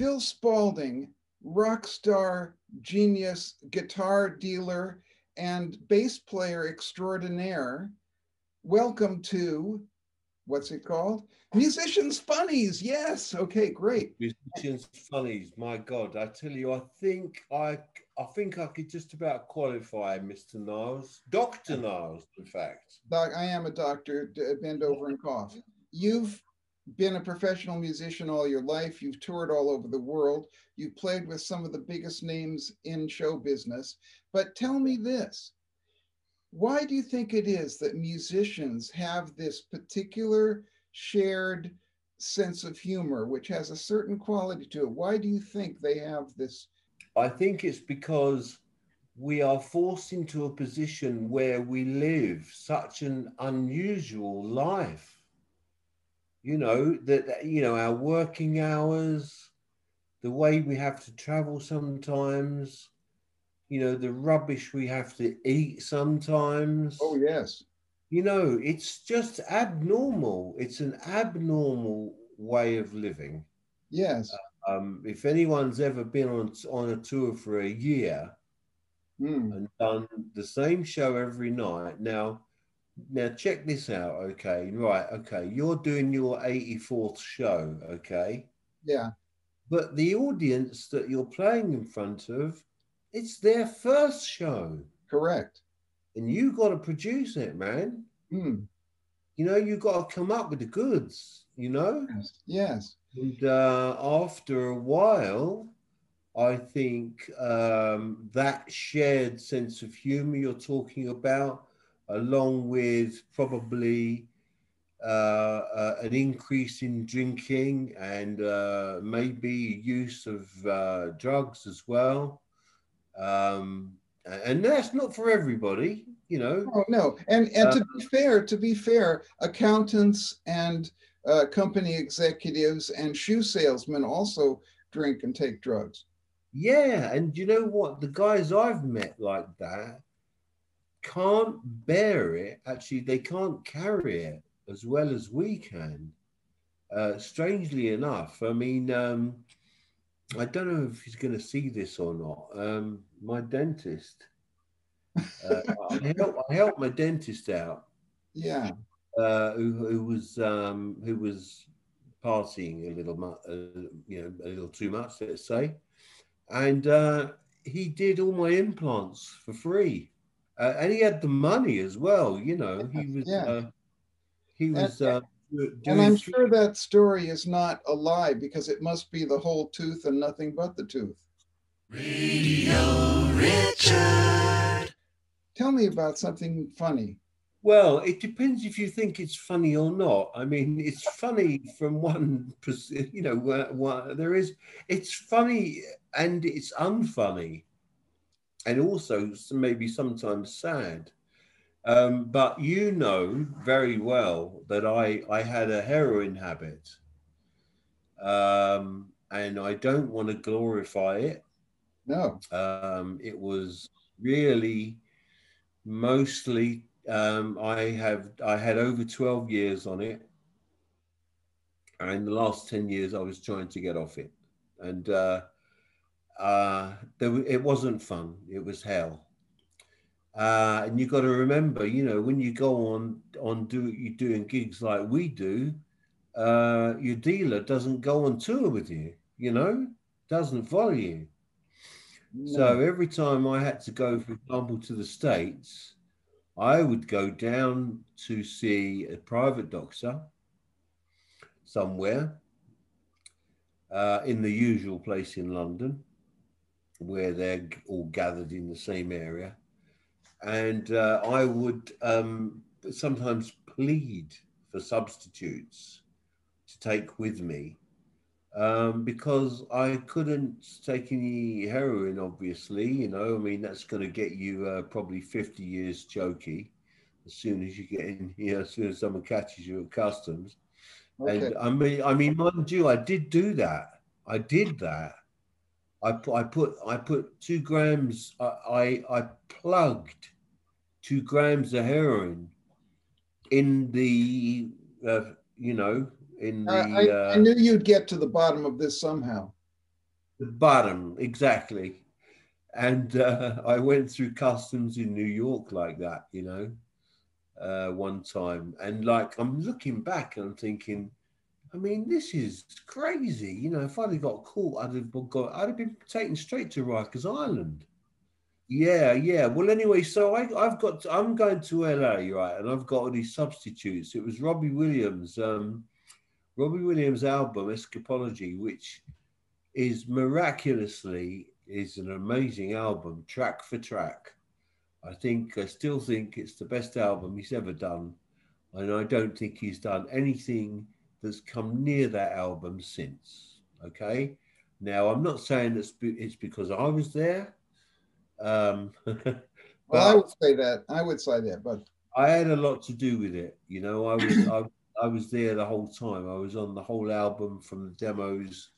Phil Spalding, rock star, genius, guitar dealer, and bass player extraordinaire. Welcome to what's it called? Musicians Funnies. Yes. Okay, great. Musicians Funnies. My God, I tell you, I think I I think I could just about qualify Mr. Niles, Dr. Niles, in fact. Doc, I am a doctor. Bend over and cough. You've been a professional musician all your life. You've toured all over the world. You've played with some of the biggest names in show business. But tell me this why do you think it is that musicians have this particular shared sense of humor, which has a certain quality to it? Why do you think they have this? I think it's because we are forced into a position where we live such an unusual life you know that you know our working hours the way we have to travel sometimes you know the rubbish we have to eat sometimes. Oh yes. You know it's just abnormal. It's an abnormal way of living. Yes. Um, if anyone's ever been on on a tour for a year mm. and done the same show every night now now check this out okay? Right okay you're doing your 84th show okay? Yeah. But the audience that you're playing in front of it's their first show. Correct. And you got to produce it man. Mm. you know you got to come up with the goods you know? Yes, yes. and uh, after a while i think um, that shared sense of humor you're talking about along with probably uh, uh, an increase in drinking and uh, maybe use of uh, drugs as well. Um, and that's not for everybody, you know. Oh no, and and to be fair, to be fair, accountants and uh, company executives and shoe salesmen also drink and take drugs. Yeah, and you know what? The guys I've met like that, can't bear it. Actually, they can't carry it as well as we can. Uh, strangely enough, I mean, um, I don't know if he's going to see this or not. Um, my dentist, uh, I, help, I helped my dentist out. Yeah. Uh, who, who was um, who was partying a little, uh, you know, a little too much, let's say, and uh, he did all my implants for free uh, and he had the money as well. You know, he was yeah. uh, he was. And, uh, and I'm sure that story is not a lie because it must be the whole tooth and nothing but the tooth. Radio Richard. Tell me about something funny. Well, it depends if you think it's funny or not. I mean, it's funny from one, you know, where, there is, it's funny and it's unfunny and also maybe sometimes sad. Um, but you know very well that I, I had a heroin habit. Um, and I don't want to glorify it. No. Um, it was really mostly um, I have I had over 12 years on it. And the last 10 years I was trying to get off it. And uh, uh, there, it wasn't fun. It was hell. Uh, and you've got to remember, you know, when you go on on do you doing gigs like we do, uh, your dealer doesn't go on tour with you. You know, doesn't follow you. No. So every time I had to go, for example, to the states, I would go down to see a private doctor somewhere uh, in the usual place in London where they're all gathered in the same area. And uh, I would um, sometimes plead for substitutes to take with me um, because I couldn't take any heroin, obviously. You know, I mean, that's going to get you uh, probably 50 years chokey as soon as you get in here, as soon as someone catches you at customs. Okay. And I mean, I mean, mind you, I did do that. I did that. I put I put I put two grams. I I, I plugged two grams of heroin in the uh, you know in the. I, I, uh, I, knew you'd get to the bottom of this somehow. the bottom, exactly. And uh, I went through customs in New York like that, you know, uh, one time. And like, I'm looking back and I'm thinking, I mean, this is crazy. You know, if I'd have got caught, I'd have got, I'd have been taken straight to Rikers Island. Yeah, yeah. Well, anyway, so I, I've got, to, I'm going to LA, right, and I've got all these substitutes. It was Robbie Williams, um, Robbie Williams' album Escapology, which is miraculously is an amazing album, track for track. I think I still think it's the best album he's ever done, and I don't think he's done anything that's come near that album since. Okay, now I'm not saying it's it's because I was there. Um, well, I would say that. I would say that, but I had a lot to do with it. You know, I was I, I was there the whole time. I was on the whole album from the demos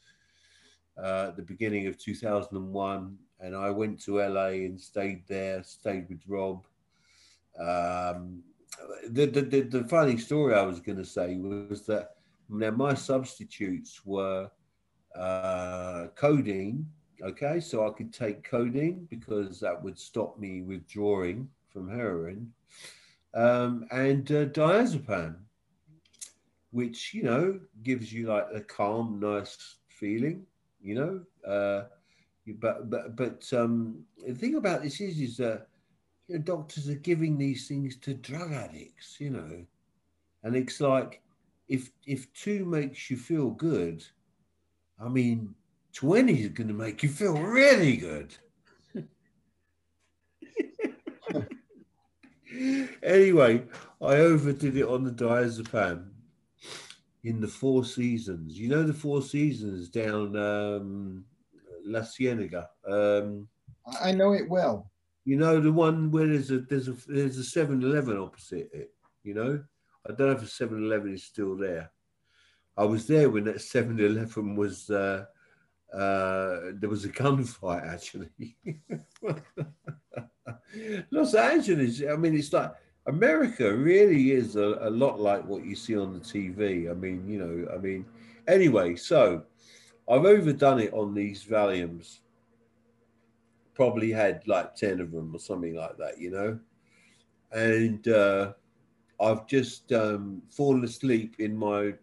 uh, at the beginning of 2001, and I went to LA and stayed there, stayed with Rob. Um, the, the, the, the funny story I was going to say was that now my substitutes were uh, codeine Okay, so I could take codeine because that would stop me withdrawing from heroin, um, and uh, diazepam, which you know gives you like a calm, nice feeling. You know, uh, but but but um, the thing about this is is that you know, doctors are giving these things to drug addicts. You know, and it's like if if two makes you feel good, I mean 20 is going to make you feel really good. anyway, I overdid it on the diazepam in the Four Seasons. You know the Four Seasons down um, La Cienega. Um, I know it well. You know the one where there's a there's a there's a 7-Eleven opposite it. You know, I don't know if a 7-Eleven is still there. I was there when that 7-Eleven was uh, uh, there was a gunfight actually. Los Angeles, I mean, it's like America really is a, a, lot like what you see on the TV. I mean, you know, I mean, anyway, so I've overdone it on these Valiums. Probably had like 10 of them or something like that, you know. And uh, I've just um, fallen asleep in my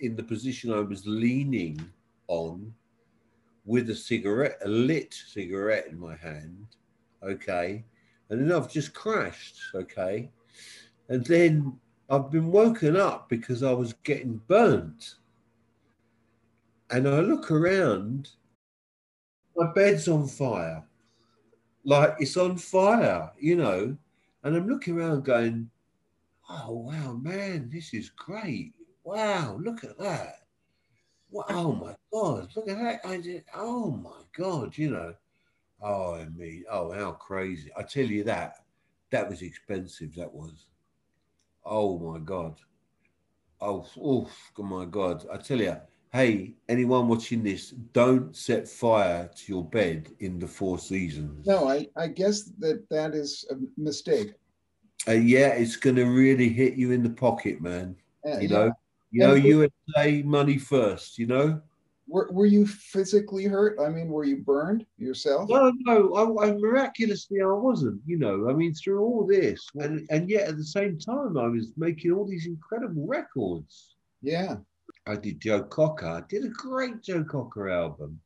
in the position I was leaning on with a cigarette, a lit cigarette in my hand, okay, and then I've just crashed, okay, and then I've been woken up because I was getting burnt, and I look around, my bed's on fire, like it's on fire, you know, and I'm looking around going, oh wow, man, this is great, wow, look at that oh my God, look at that. I did, oh my God, you know. Oh, I mean, oh, how crazy. I tell you that, that was expensive, that was. Oh my God. Oh, oh my God. I tell you, hey, anyone watching this, don't set fire to your bed in the Four Seasons. No, I, I guess that that is a mistake. Uh, yeah, it's going to really hit you in the pocket, man. Uh, you yeah. know, you know, USA money first, you know? Were, were you physically hurt? I mean, were you burned yourself? No, no, I, I, miraculously I wasn't, you know. I mean, through all this, and, and yet at the same time, I was making all these incredible records. Yeah. I did Joe Cocker. I did a great Joe Cocker album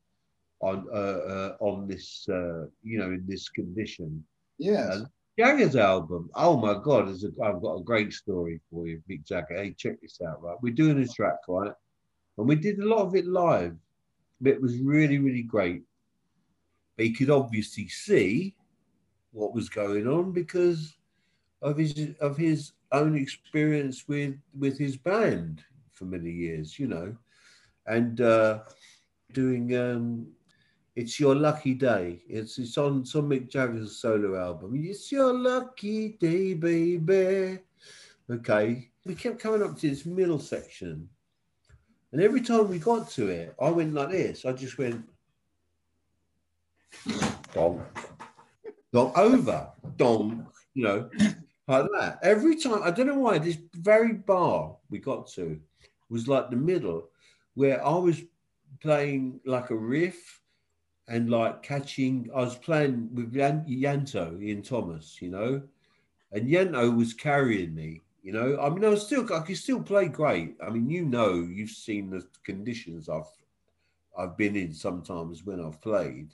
on uh, uh, on this, uh, you know, in this condition. Yes. Jagger's album. Oh my God, a, I've got a great story for you, Mick Jagger. Hey, check this out, right? We're doing this track, right? And we did a lot of it live. It was really, really great. But he could obviously see what was going on because of his of his own experience with with his band for many years, you know, and uh, doing um, it's your lucky day. It's it's on it's on Mick Jagger's solo album. It's your lucky day, baby. Okay. We kept coming up to this middle section. And every time we got to it, I went like this. I just went donk. Donk over. Donk. You know, like that. Every time, I don't know why, this very bar we got to was like the middle where I was playing like a riff and like catching. I was playing with Yanto Ian Thomas, you know, and Yanto was carrying me. You know, I mean, I was still I could still play great. I mean, you know, you've seen the conditions I've I've been in sometimes when I've played,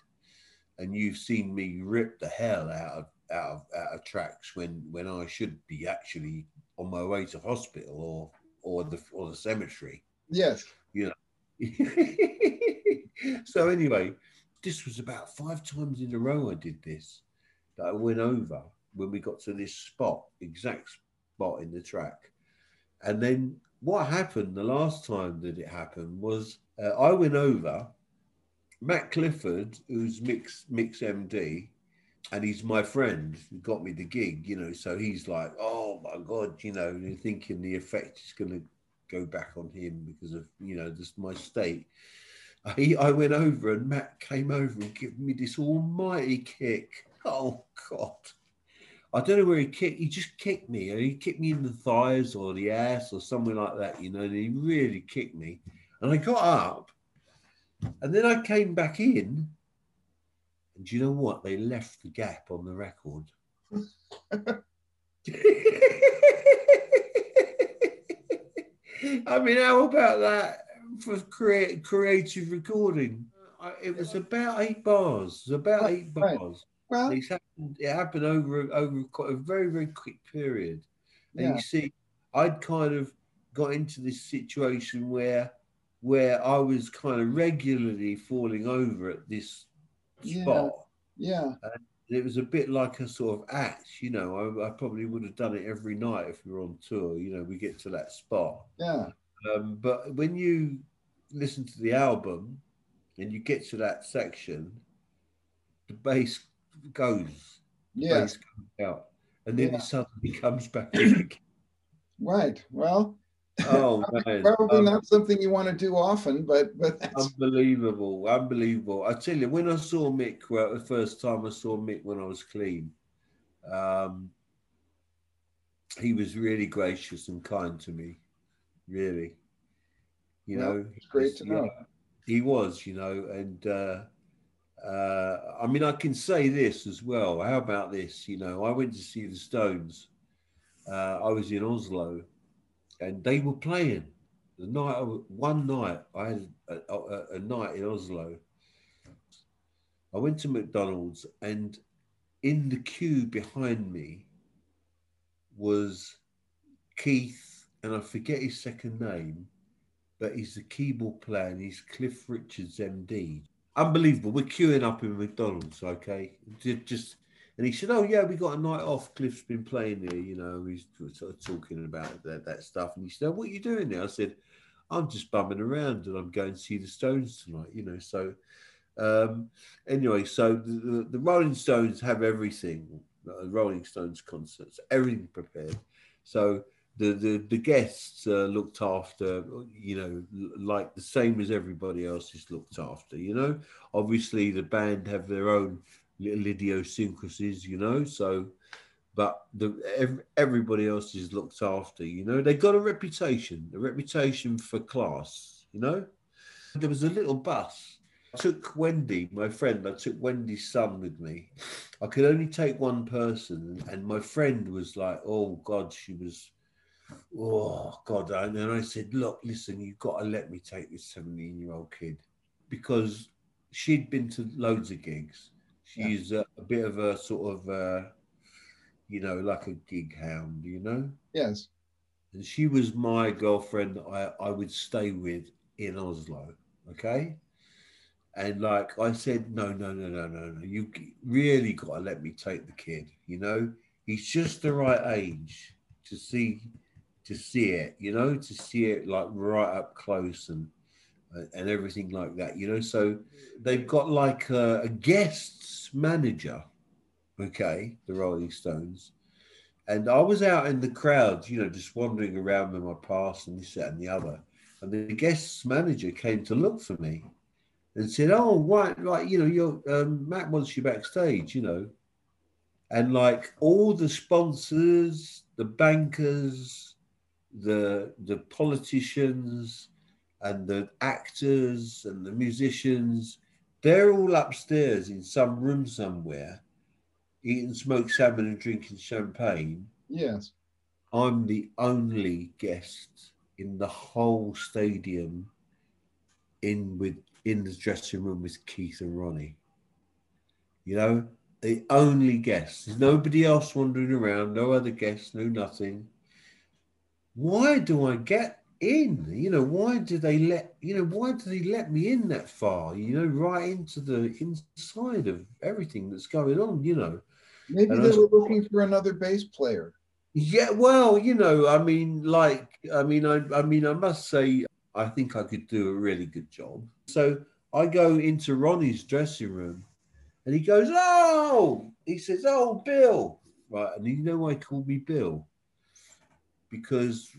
and you've seen me rip the hell out of out of, out of tracks when when I should be actually on my way to hospital or or the or the cemetery. Yes. You know. so anyway, this was about five times in a row I did this. That I went over when we got to this spot, exact spot in the track. And then what happened the last time that it happened was uh, I went over. Matt Clifford, who's Mick's Mick's MD, and he's my friend who got me the gig, you know. So he's like, oh my god, you know, thinking the effect is going to go back on him because of you know just my state. I, I went over and Matt came over and gave me this almighty kick. Oh God. I don't know where he kicked. He just kicked me. He kicked me in the thighs or the ass or something like that. You know, and he really kicked me. And I got up, and then I came back in. And do you know what? They left the gap on the record. I mean, how about that for create, creative recording? Uh, it was about eight bars. It was about eight bars. Well, it happened, it happened over over quite a very very quick period, and yeah. you see, I'd kind of got into this situation where where I was kind of regularly falling over at this spot. Yeah. And it was a bit like a sort of act, you know. I, I, probably would have done it every night if we were on tour. You know, we get to that spot. Yeah. Um, but when you listen to the album and you get to that section, the bass goes. Yeah. Bass comes out. And then yeah. it suddenly comes back. right. Well, Oh man, probably um, not something you want to do often, but but that's... unbelievable, unbelievable. I tell you, when I saw Mick, well, the first time I saw Mick when I was clean, um, he was really gracious and kind to me, really. You well, know, it's great to know. he was, you know, and uh, uh, I mean, I can say this as well. How about this? You know, I went to see the Stones. Uh, I was in Oslo and they were playing. The night, one night, I had a, a, a night in Oslo. I went to McDonald's, and in the queue behind me was Keith, and I forget his second name, but he's the keyboard player, and he's Cliff Richards, MD. Unbelievable. We're queuing up in McDonald's, okay? Just and he said, "Oh yeah, we got a night off. Cliff's been playing here, you know. He's sort of talking about that, that stuff." And he said, "What are you doing there?" I said, "I'm just bumming around, and I'm going to see the Stones tonight, you know." So um, anyway, so the, the, Rolling Stones have everything. Uh, Rolling Stones concerts, everything prepared. So the the, the guests uh, looked after, you know, like the same as everybody else is looked after. You know, obviously the band have their own little idiosyncrasies, you know. So, but the every, everybody else is looked after, you know. They got a reputation, a reputation for class, you know. There was a little bus. I took Wendy, my friend. I took Wendy's son with me. I could only take one person, and my friend was like, "Oh God," she was oh god and then i said look listen you've got to let me take this 17 year old kid because she'd been to loads of gigs She's yeah. a, a, bit of a sort of, uh, you know, like a gig hound, you know? Yes. And she was my girlfriend that I, I would stay with in Oslo. Okay. And like I said, no, no, no, no, no, no. You really got to let me take the kid. You know, he's just the right age to see, to see it. You know, to see it like right up close and and everything like that. You know, so they've got like a, a guests manager, okay, the Rolling Stones. And I was out in the crowd, you know, just wandering around with my pass and this, that, and the other. And the guests manager came to look for me and said, "Oh, right, right, you know, your um, Matt wants you backstage, you know." And like all the sponsors, the bankers, the the politicians, and the actors and the musicians They're all upstairs in some room somewhere, eating smoked salmon and drinking champagne. Yes. I'm the only guest in the whole stadium in with in the dressing room with Keith and Ronnie. You know, the only guest. There's nobody else wandering around, no other guests, no nothing. Why do I get in? You know, why do they let you know, why do they let me in that far? You know, right into the inside of everything that's going on, you know. Maybe and they were looking for another bass player. Yeah, well, you know, I mean, like, I mean, I, I mean, I must say, I think I could do a really good job. So I go into Ronnie's dressing room, and he goes, "Oh," he says, "Oh, Bill," right? And you know why he called me Bill? Because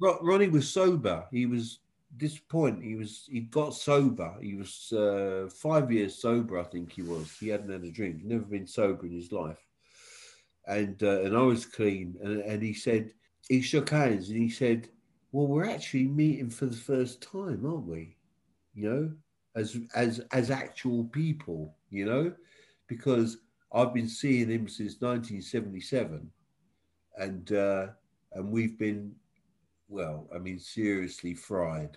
Ronnie was sober. He was this point. He was he got sober. He was uh, five years sober, I think he was. He hadn't had a drink. Never been sober in his life and uh, and I was clean. And, and he said he shook hands and he said, "Well, we're actually meeting for the first time, aren't we? You know, as as as actual people, you know, because I've been seeing him since 1977, and uh, and we've been, well, I mean, seriously fried."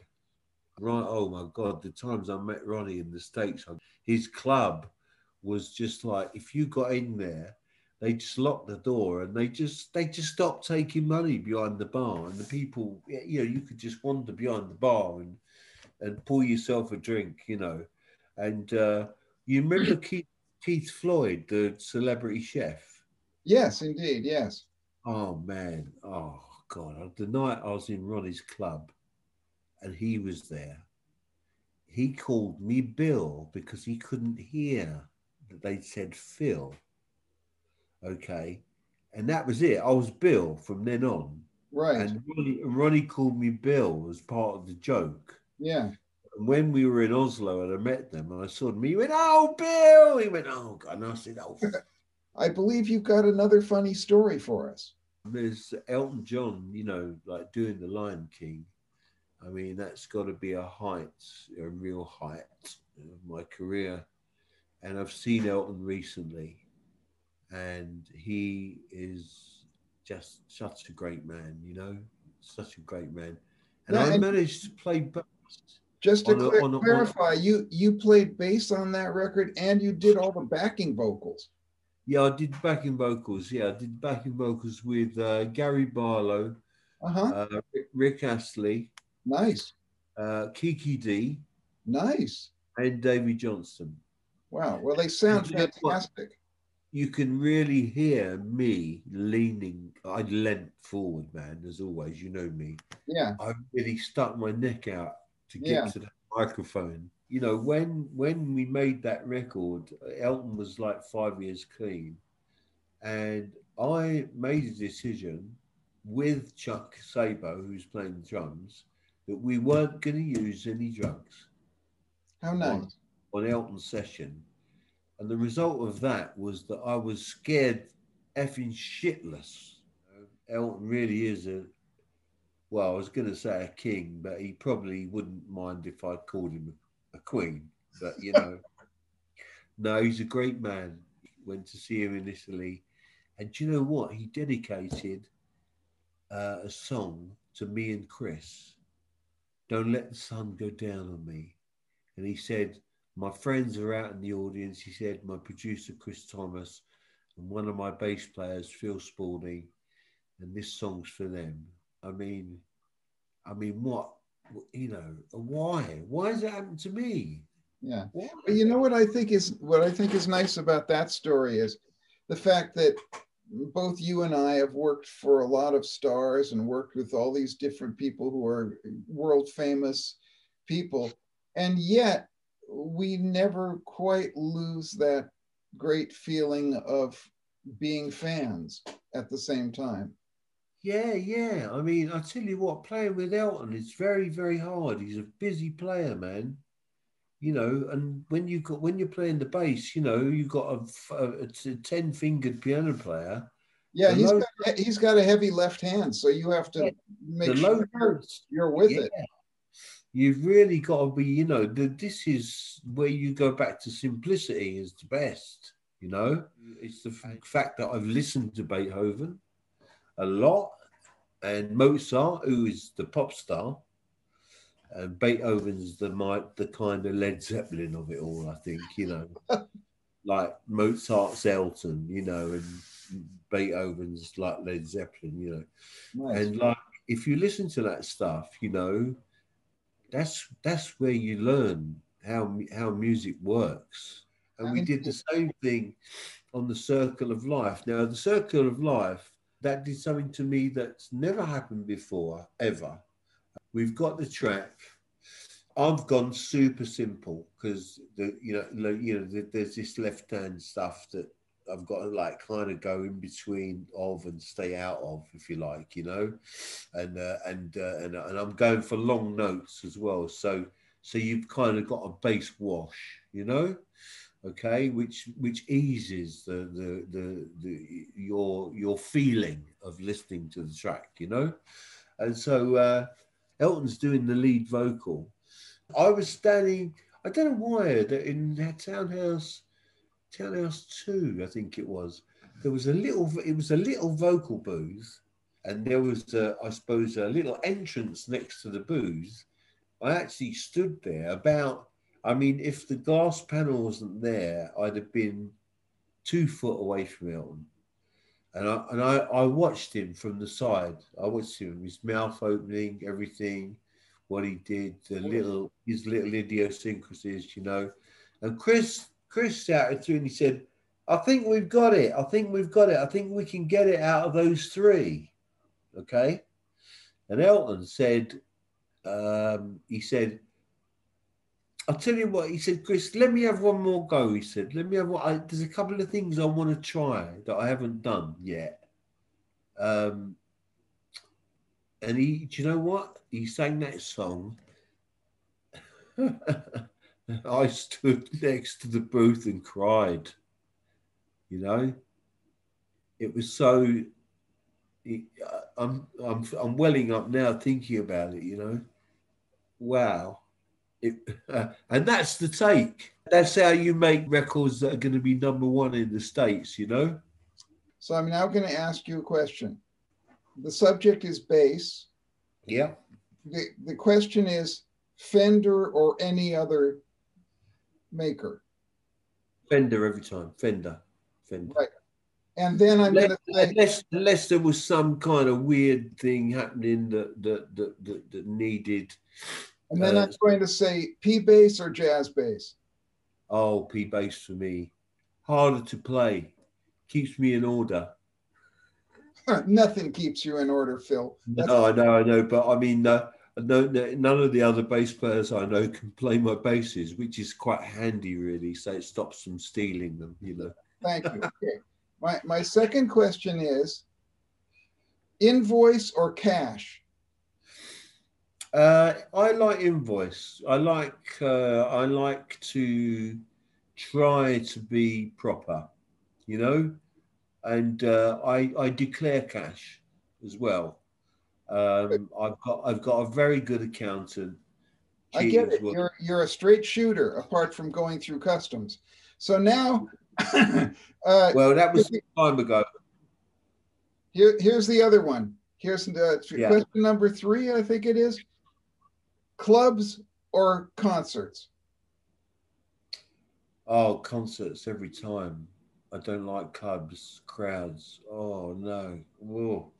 Right, oh my God, the times I met Ronnie in the States, his club was just like if you got in there they just locked the door and they just they just stopped taking money behind the bar. And the people you know you could just wander behind the bar and and pour yourself a drink you know. And uh, you remember Keith, Keith Floyd the celebrity chef? Yes indeed yes oh man oh god the night I was in Ronnie's club and he was there he called me Bill because he couldn't hear that they'd said Phil Okay. And that was it. I was Bill from then on. Right. And Ronnie, Ronnie called me Bill as part of the joke. Yeah. And when we were in Oslo and I met them and I saw them, he went, Oh, Bill. He went, Oh, God. And I said, Oh. I believe you've got another funny story for us. There's Elton John, you know, like doing The Lion King. I mean, that's got to be a height, a real height of my career. And I've seen Elton recently and he is just such a great man, you know, such a great man. And yeah, I and managed to play bass. Just to a, on a, clarify, on a, you you played bass on that record, and you did all the backing vocals. Yeah, I did backing vocals. Yeah, I did backing vocals with uh, Gary Barlow, uh-huh. uh, Rick Astley, nice, uh, Kiki Dee, nice, and Davey Johnstone. Wow, well, they sound fantastic you can really hear me leaning. I leant forward, man, as always. You know me. Yeah. I really stuck my neck out to get yeah. to the microphone. You know, when when we made that record, Elton was like five years clean, and I made a decision with Chuck Sabo, who's playing drums, that we weren't going to use any drugs. How nice. On, on Elton's session and the result of that was that I was scared effing shitless. Elton really is a, well, I was going to say a king, but he probably wouldn't mind if I called him a queen. But, you know, no, he's a great man. Went to see him in Italy. And do you know what? He dedicated uh, a song to me and Chris. Don't let the sun go down on me. And he said, my friends are out in the audience. He said, my producer, Chris Thomas, and one of my bass players, Phil Spalding, and this song's for them. I mean, I mean, what, you know, why? Why has it happened to me? Yeah. But you know what I think is what I think is nice about that story is the fact that both you and I have worked for a lot of stars and worked with all these different people who are world famous people. And yet we never quite lose that great feeling of being fans at the same time. Yeah, yeah. I mean, I tell you what, playing with Elton is very, very hard. He's a busy player, man. You know, and when you got when you're playing the bass, you know, you've got a, a, a ten fingered piano player. Yeah, he's got, he's got a heavy left hand, so you have to yeah, make sure you're with yeah. it you've really got to be, you know, the, this is where you go back to simplicity is the best, you know. Mm, it's the f- fact that I've listened to Beethoven a lot and Mozart, who is the pop star, and Beethoven's the my, the kind of Led Zeppelin of it all, I think, you know. like Mozart's Elton, you know, and Beethoven's like Led Zeppelin, you know. Nice. And like if you listen to that stuff, you know, that's that's where you learn how how music works. And we did the same thing on the Circle of Life. Now, the Circle of Life that did something to me that's never happened before ever. We've got the track. I've gone super simple because the you know you know the, there's this left hand stuff that I've got to like kind of go in between of and stay out of, if you like, you know, and uh, and uh, and and I'm going for long notes as well. So so you've kind of got a bass wash, you know, okay, which which eases the the the, the your your feeling of listening to the track, you know, and so uh, Elton's doing the lead vocal. I was standing. I don't know why that in that townhouse, townhouse two, I think it was. There was a little. It was a little vocal booth, and there was, a, I suppose, a little entrance next to the booth. I actually stood there about. I mean, if the glass panel wasn't there, I'd have been two foot away from Elton. And I and I, I watched him from the side. I watched him, his mouth opening, everything, what he did, the little his little idiosyncrasies, you know. And Chris Chris shouted through and he said, I think we've got it. I think we've got it. I think we can get it out of those three. Okay. And Elton said, um, he said, I'll tell you what, he said, Chris, let me have one more go. He said, let me have what I, there's a couple of things I want to try that I haven't done yet. Um, and he, do you know what? He sang that song. I stood next to the booth and cried. You know, it was so. it- I'm I'm I'm welling up now thinking about it. You know, wow. It, uh, and that's the take. That's how you make records that are going to be number one in the states. You know. So I'm now going to ask you a question. The subject is bass. Yeah. The, the question is Fender or any other maker. Fender every time. Fender. Fender. Right. And then I'm going Unless, to say, unless, unless there was some kind of weird thing happening that that that, that, that needed and then uh, I'm going to say P bass or jazz bass. oh P bass for me harder to play keeps me in order Nothing keeps you in order, Phil. That's- no I know I know but I mean uh, no, no, none of the other bass players I know can play my basses which is quite handy really so it stops them stealing them you know Thank you. Okay. My, my second question is invoice or cash? Uh, I like invoice. I like uh, I like to try to be proper, you know, and uh, I I declare cash as well. Um, I've got I've got a very good accountant. I get it. You're you're a straight shooter apart from going through customs. So now uh, well, that was some time ago. here, here's the other one. Here's the Yeah. question number three, I think it is. Clubs or concerts? Oh, concerts every time. I don't like clubs, crowds. Oh no. Whoa.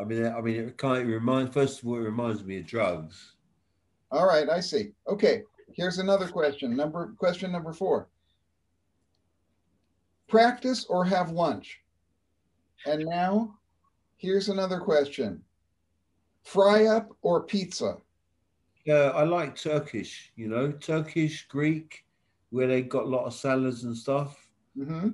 I mean, I mean, it kind of remind. First of all, it reminds me of drugs. All right, I see. Okay, here's another question. Number question number four. Practice or have lunch? And now, here's another question. Fry up or pizza? Yeah, I like Turkish, you know, Turkish, Greek, where they got a lot of salads and stuff. hmm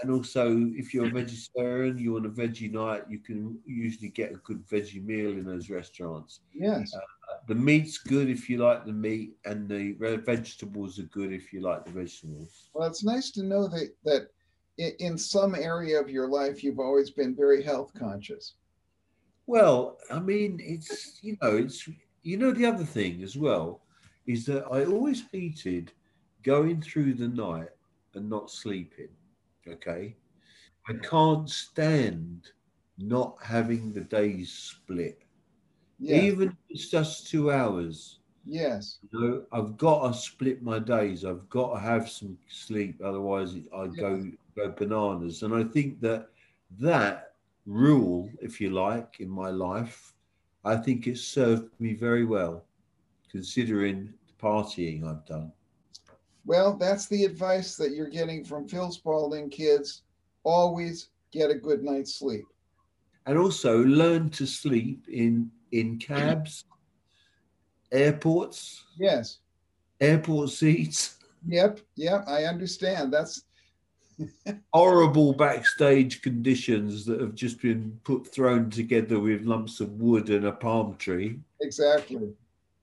And also, if you're a vegetarian, you want a veggie night, you can usually get a good veggie meal in those restaurants. Yes. The meat's good if you like the meat, and the vegetables are good if you like the vegetables. Well, it's nice to know that that in some area of your life you've always been very health conscious. Well, I mean, it's you know, it's you know, the other thing as well is that I always hated going through the night and not sleeping. Okay. I can't stand not having the days split. Yes. Even if it's just two hours. Yes. You know, I've got to split my days. I've got to have some sleep, otherwise I go go bananas. And I think that that rule, if you like, in my life, I think it served me very well, considering the partying I've done. Well, that's the advice that you're getting from Phil Spalding, kids. Always get a good night's sleep. And also learn to sleep in in cabs, airports, Yes. airport seats, Yep. Yep. I understand. That's horrible backstage conditions that have just been put thrown together with lumps of wood and a palm tree. exactly.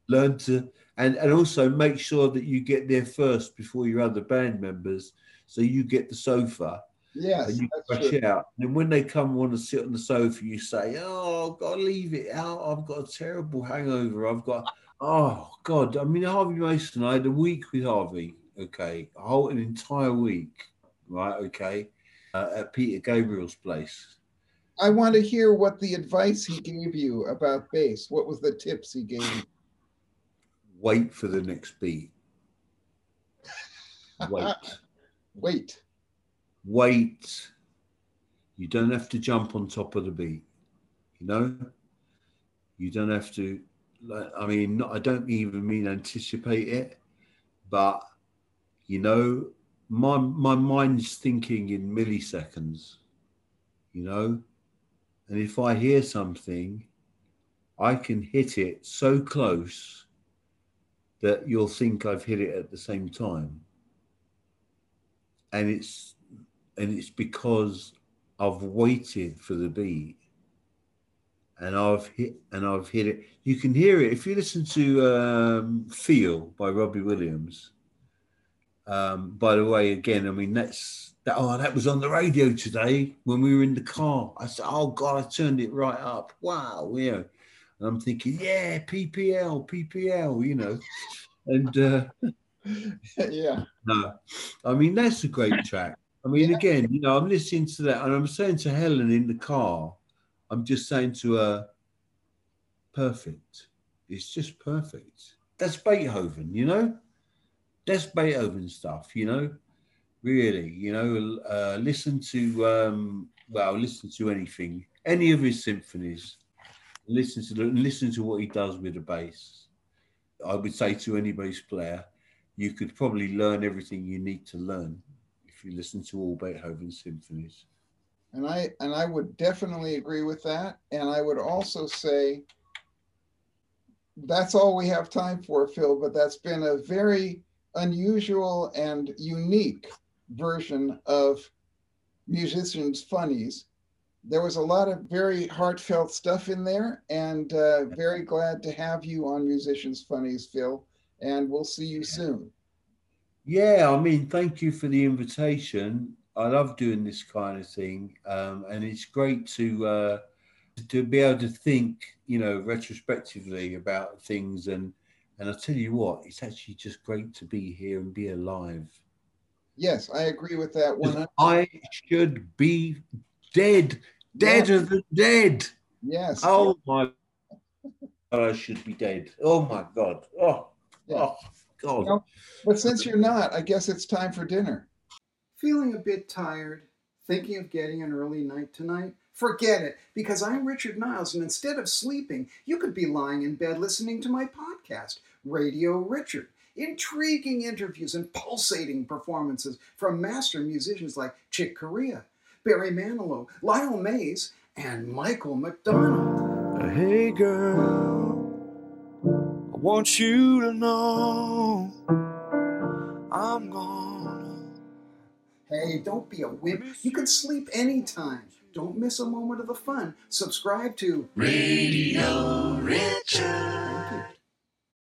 Learn to and and also make sure that you get there first before your other band members, so you get the sofa Yes. and you That's true. out. And when they come and want to sit on the sofa, you say, "Oh, I've got to leave it out. I've got a terrible hangover. I've got, oh God. I mean, Harvey Mason. I had a week with Harvey. Okay, a whole an entire week. Right. Okay, uh, at Peter Gabriel's place. I want to hear what the advice he gave you about bass. What was the tips he gave you? Wait for the next beat. Wait. Wait. Wait. You don't have to jump on top of the beat. You know. You don't have to. Like, I mean, not, I don't even mean anticipate it, but you know, my my mind's thinking in milliseconds. You know, and if I hear something, I can hit it so close that you'll think I've hit it at the same time. And it's and it's because I've waited for the beat and I've hit and I've hit it. You can hear it if you listen to um, "Feel" by Robbie Williams. Um, by the way, again, I mean that's that. Oh, that was on the radio today when we were in the car. I said, "Oh God, I turned it right up." Wow, yeah. And I'm thinking, yeah, PPL, PPL, you know. And uh, yeah. no, I mean that's a great track. I mean, Yeah. again, you know, I'm listening to that, and I'm saying to Helen in the car, I'm just saying to her, perfect. It's just perfect. That's Beethoven, you know. That's Beethoven stuff, you know. Really, you know, uh, listen to um, well, listen to anything, any of his symphonies. Listen to the, listen to what he does with the bass. I would say to any bass player, you could probably learn everything you need to learn if you listen to all Beethoven symphonies. And I and I would definitely agree with that. And I would also say that's all we have time for, Phil, but that's been a very unusual and unique version of musicians funnies. There was a lot of very heartfelt stuff in there, and uh, very glad to have you on Musicians Funnies, Phil. And we'll see you soon. Yeah, I mean, thank you for the invitation. I love doing this kind of thing, um, and it's great to uh, to be able to think, you know, retrospectively about things. And and I tell you what, it's actually just great to be here and be alive. Yes, I agree with that one. I should be dead, deader than dead. Yes. Oh my God, I should be dead. Oh my God. Oh, Yeah. oh God. Well, But since you're not, I guess it's time for dinner. Feeling a bit tired? Thinking of getting an early night tonight? Forget it, because I'm Richard Niles, and instead of sleeping, you could be lying in bed listening to my podcast, Radio Richard. Intriguing interviews and pulsating performances from master musicians like Chick Corea, Barry Manilow, Lyle Mays, and Michael McDonald. Uh, hey girl, I want you to know I'm gonna. Hey, don't be a wimp. You can sleep anytime. Don't miss a moment of the fun. Subscribe to Radio Richard.